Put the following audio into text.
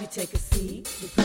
you take a seat.